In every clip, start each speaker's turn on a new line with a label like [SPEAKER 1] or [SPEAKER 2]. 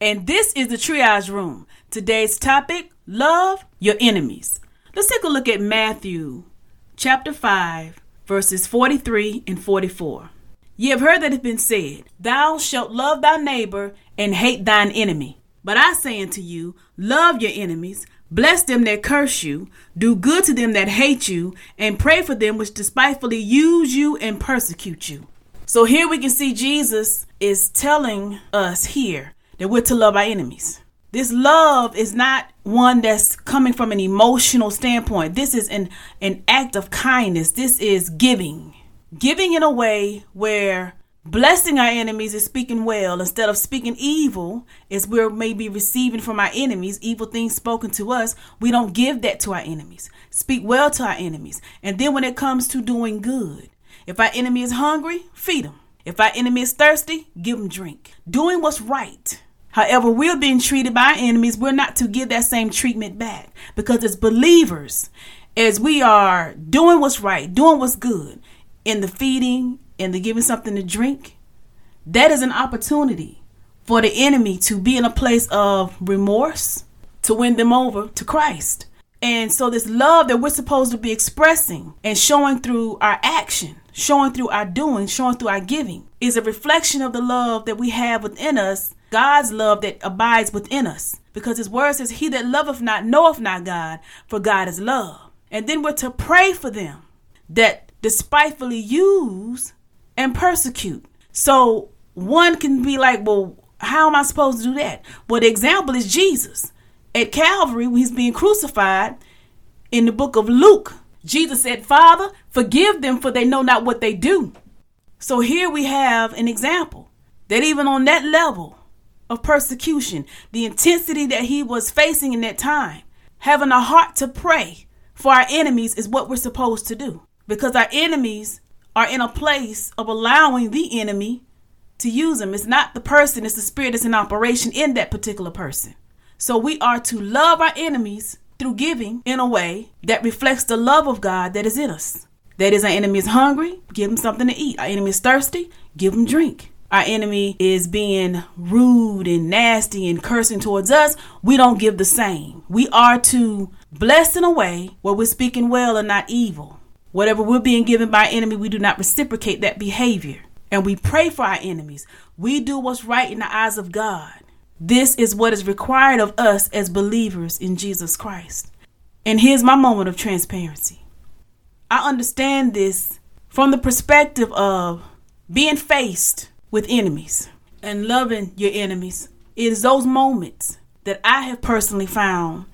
[SPEAKER 1] and this is the Triage Room. Today's topic Love Your Enemies. Let's take a look at Matthew chapter 5, verses 43 and 44. Ye have heard that it has been said, Thou shalt love thy neighbor and hate thine enemy. But I say unto you, Love your enemies, bless them that curse you, do good to them that hate you, and pray for them which despitefully use you and persecute you. So here we can see Jesus is telling us here that we're to love our enemies. This love is not one that's coming from an emotional standpoint. This is an, an act of kindness. This is giving. Giving in a way where blessing our enemies is speaking well instead of speaking evil is we're maybe receiving from our enemies evil things spoken to us we don't give that to our enemies speak well to our enemies and then when it comes to doing good if our enemy is hungry feed them if our enemy is thirsty give them drink doing what's right However, we're being treated by our enemies. We're not to give that same treatment back because as believers, as we are doing what's right, doing what's good, in the feeding, in the giving something to drink, that is an opportunity for the enemy to be in a place of remorse to win them over to Christ. And so, this love that we're supposed to be expressing and showing through our action, showing through our doing, showing through our giving, is a reflection of the love that we have within us God's love that abides within us. Because his word says, He that loveth not knoweth not God, for God is love. And then we're to pray for them that despitefully use and persecute. So one can be like, Well, how am I supposed to do that? Well, the example is Jesus. At Calvary, when he's being crucified, in the book of Luke, Jesus said, Father, forgive them, for they know not what they do. So here we have an example that even on that level, of persecution, the intensity that he was facing in that time. Having a heart to pray for our enemies is what we're supposed to do because our enemies are in a place of allowing the enemy to use them. It's not the person, it's the spirit that's in operation in that particular person. So we are to love our enemies through giving in a way that reflects the love of God that is in us. That is, our enemy is hungry, give them something to eat. Our enemy is thirsty, give them drink our enemy is being rude and nasty and cursing towards us, we don't give the same. We are to bless in a way where we're speaking well and not evil. Whatever we're being given by enemy, we do not reciprocate that behavior. And we pray for our enemies. We do what's right in the eyes of God. This is what is required of us as believers in Jesus Christ. And here's my moment of transparency. I understand this from the perspective of being faced with enemies and loving your enemies. It is those moments that I have personally found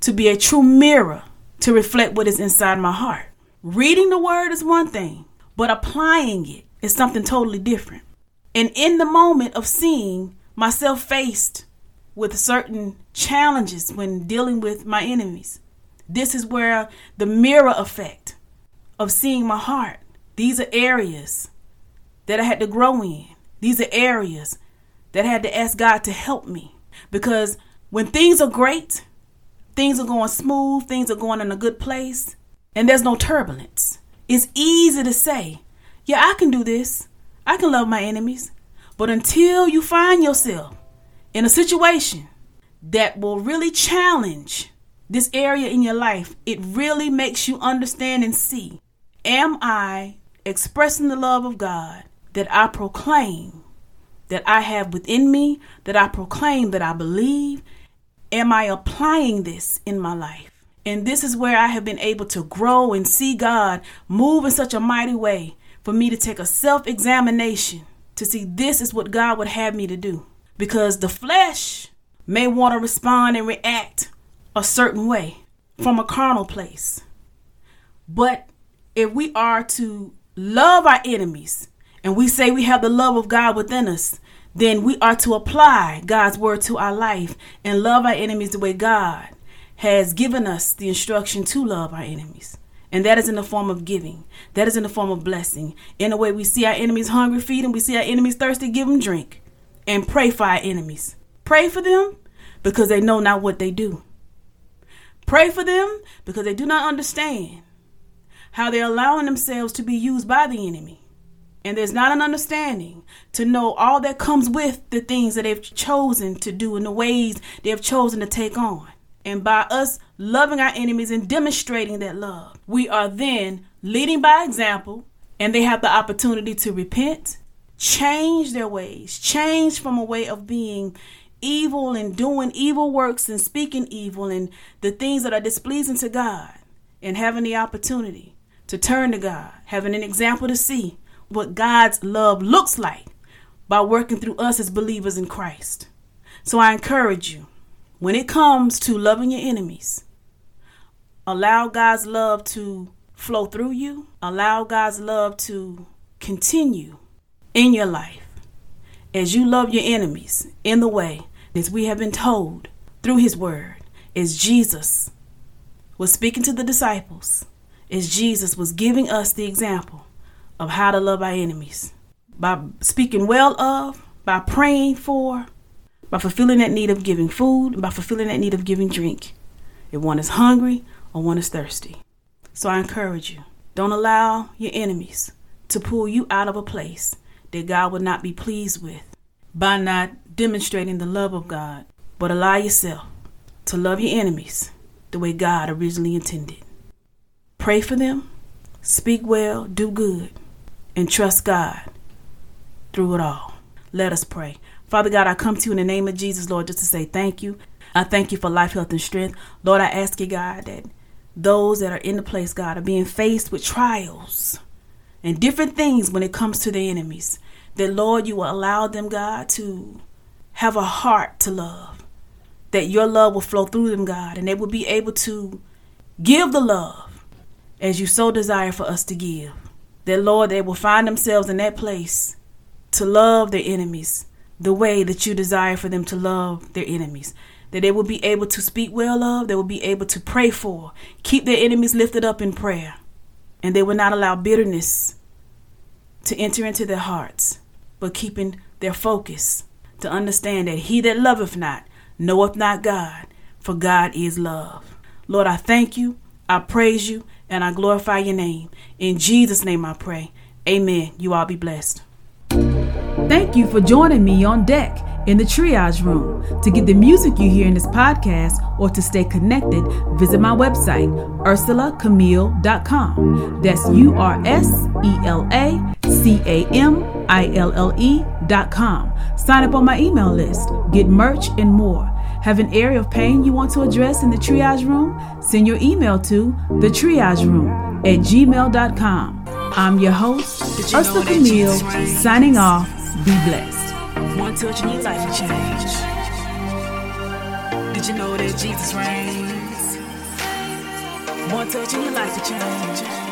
[SPEAKER 1] to be a true mirror to reflect what is inside my heart. Reading the word is one thing, but applying it is something totally different. And in the moment of seeing myself faced with certain challenges when dealing with my enemies, this is where the mirror effect of seeing my heart, these are areas that I had to grow in. These are areas that I had to ask God to help me. Because when things are great, things are going smooth, things are going in a good place, and there's no turbulence, it's easy to say, Yeah, I can do this. I can love my enemies. But until you find yourself in a situation that will really challenge this area in your life, it really makes you understand and see Am I expressing the love of God that I proclaim, that I have within me, that I proclaim, that I believe? Am I applying this in my life? And this is where I have been able to grow and see God move in such a mighty way for me to take a self examination to see this is what God would have me to do. Because the flesh may want to respond and react a certain way from a carnal place. But if we are to love our enemies and we say we have the love of God within us, then we are to apply God's word to our life and love our enemies the way God has given us the instruction to love our enemies. And that is in the form of giving. That is in the form of blessing. In a way, we see our enemies hungry, feed them. We see our enemies thirsty, give them drink. And pray for our enemies. Pray for them because they know not what they do. Pray for them because they do not understand how they're allowing themselves to be used by the enemy. And there's not an understanding to know all that comes with the things that they've chosen to do and the ways they've chosen to take on. And by us loving our enemies and demonstrating that love, we are then leading by example, and they have the opportunity to repent, change their ways, change from a way of being evil and doing evil works and speaking evil and the things that are displeasing to God, and having the opportunity to turn to God, having an example to see what God's love looks like by working through us as believers in Christ. So I encourage you when it comes to loving your enemies, allow God's love to flow through you, allow God's love to continue in your life as you love your enemies in the way as we have been told through his word as Jesus was speaking to the disciples as Jesus was giving us the example of how to love our enemies by speaking well of, by praying for, by fulfilling that need of giving food, by fulfilling that need of giving drink. If one is hungry or one is thirsty. So I encourage you don't allow your enemies to pull you out of a place that God would not be pleased with by not demonstrating the love of God, but allow yourself to love your enemies the way God originally intended. Pray for them, speak well, do good, and trust God through it all. Let us pray. Father God, I come to you in the name of Jesus, Lord, just to say thank you. I thank you for life, health, and strength. Lord, I ask you, God, that those that are in the place, God, are being faced with trials and different things when it comes to the enemies. That, Lord, you will allow them, God, to have a heart to love. That your love will flow through them, God, and they will be able to give the love as you so desire for us to give. That, Lord, they will find themselves in that place to love their enemies the way that you desire for them to love their enemies. That they will be able to speak well of, they will be able to pray for, keep their enemies lifted up in prayer, and they will not allow bitterness to enter into their hearts, but keeping their focus to understand that he that loveth not knoweth not God, for God is love. Lord, I thank you, I praise you, and I glorify your name. In Jesus' name I pray. Amen. You all be blessed. Thank you for joining me on deck in the triage room. To get the music you hear in this podcast or to stay connected, visit my website, urselacamille.com. That's U R S E L A C A M I L L E.com. Sign up on my email list, get merch, and more. Have an area of pain you want to address in the triage room? Send your email to the triage room at gmail.com. I'm your host, Ursela Camille, signing off. Be blessed.
[SPEAKER 2] One touch and your life will change. Did you know that Jesus reigns? One touch and your life will change.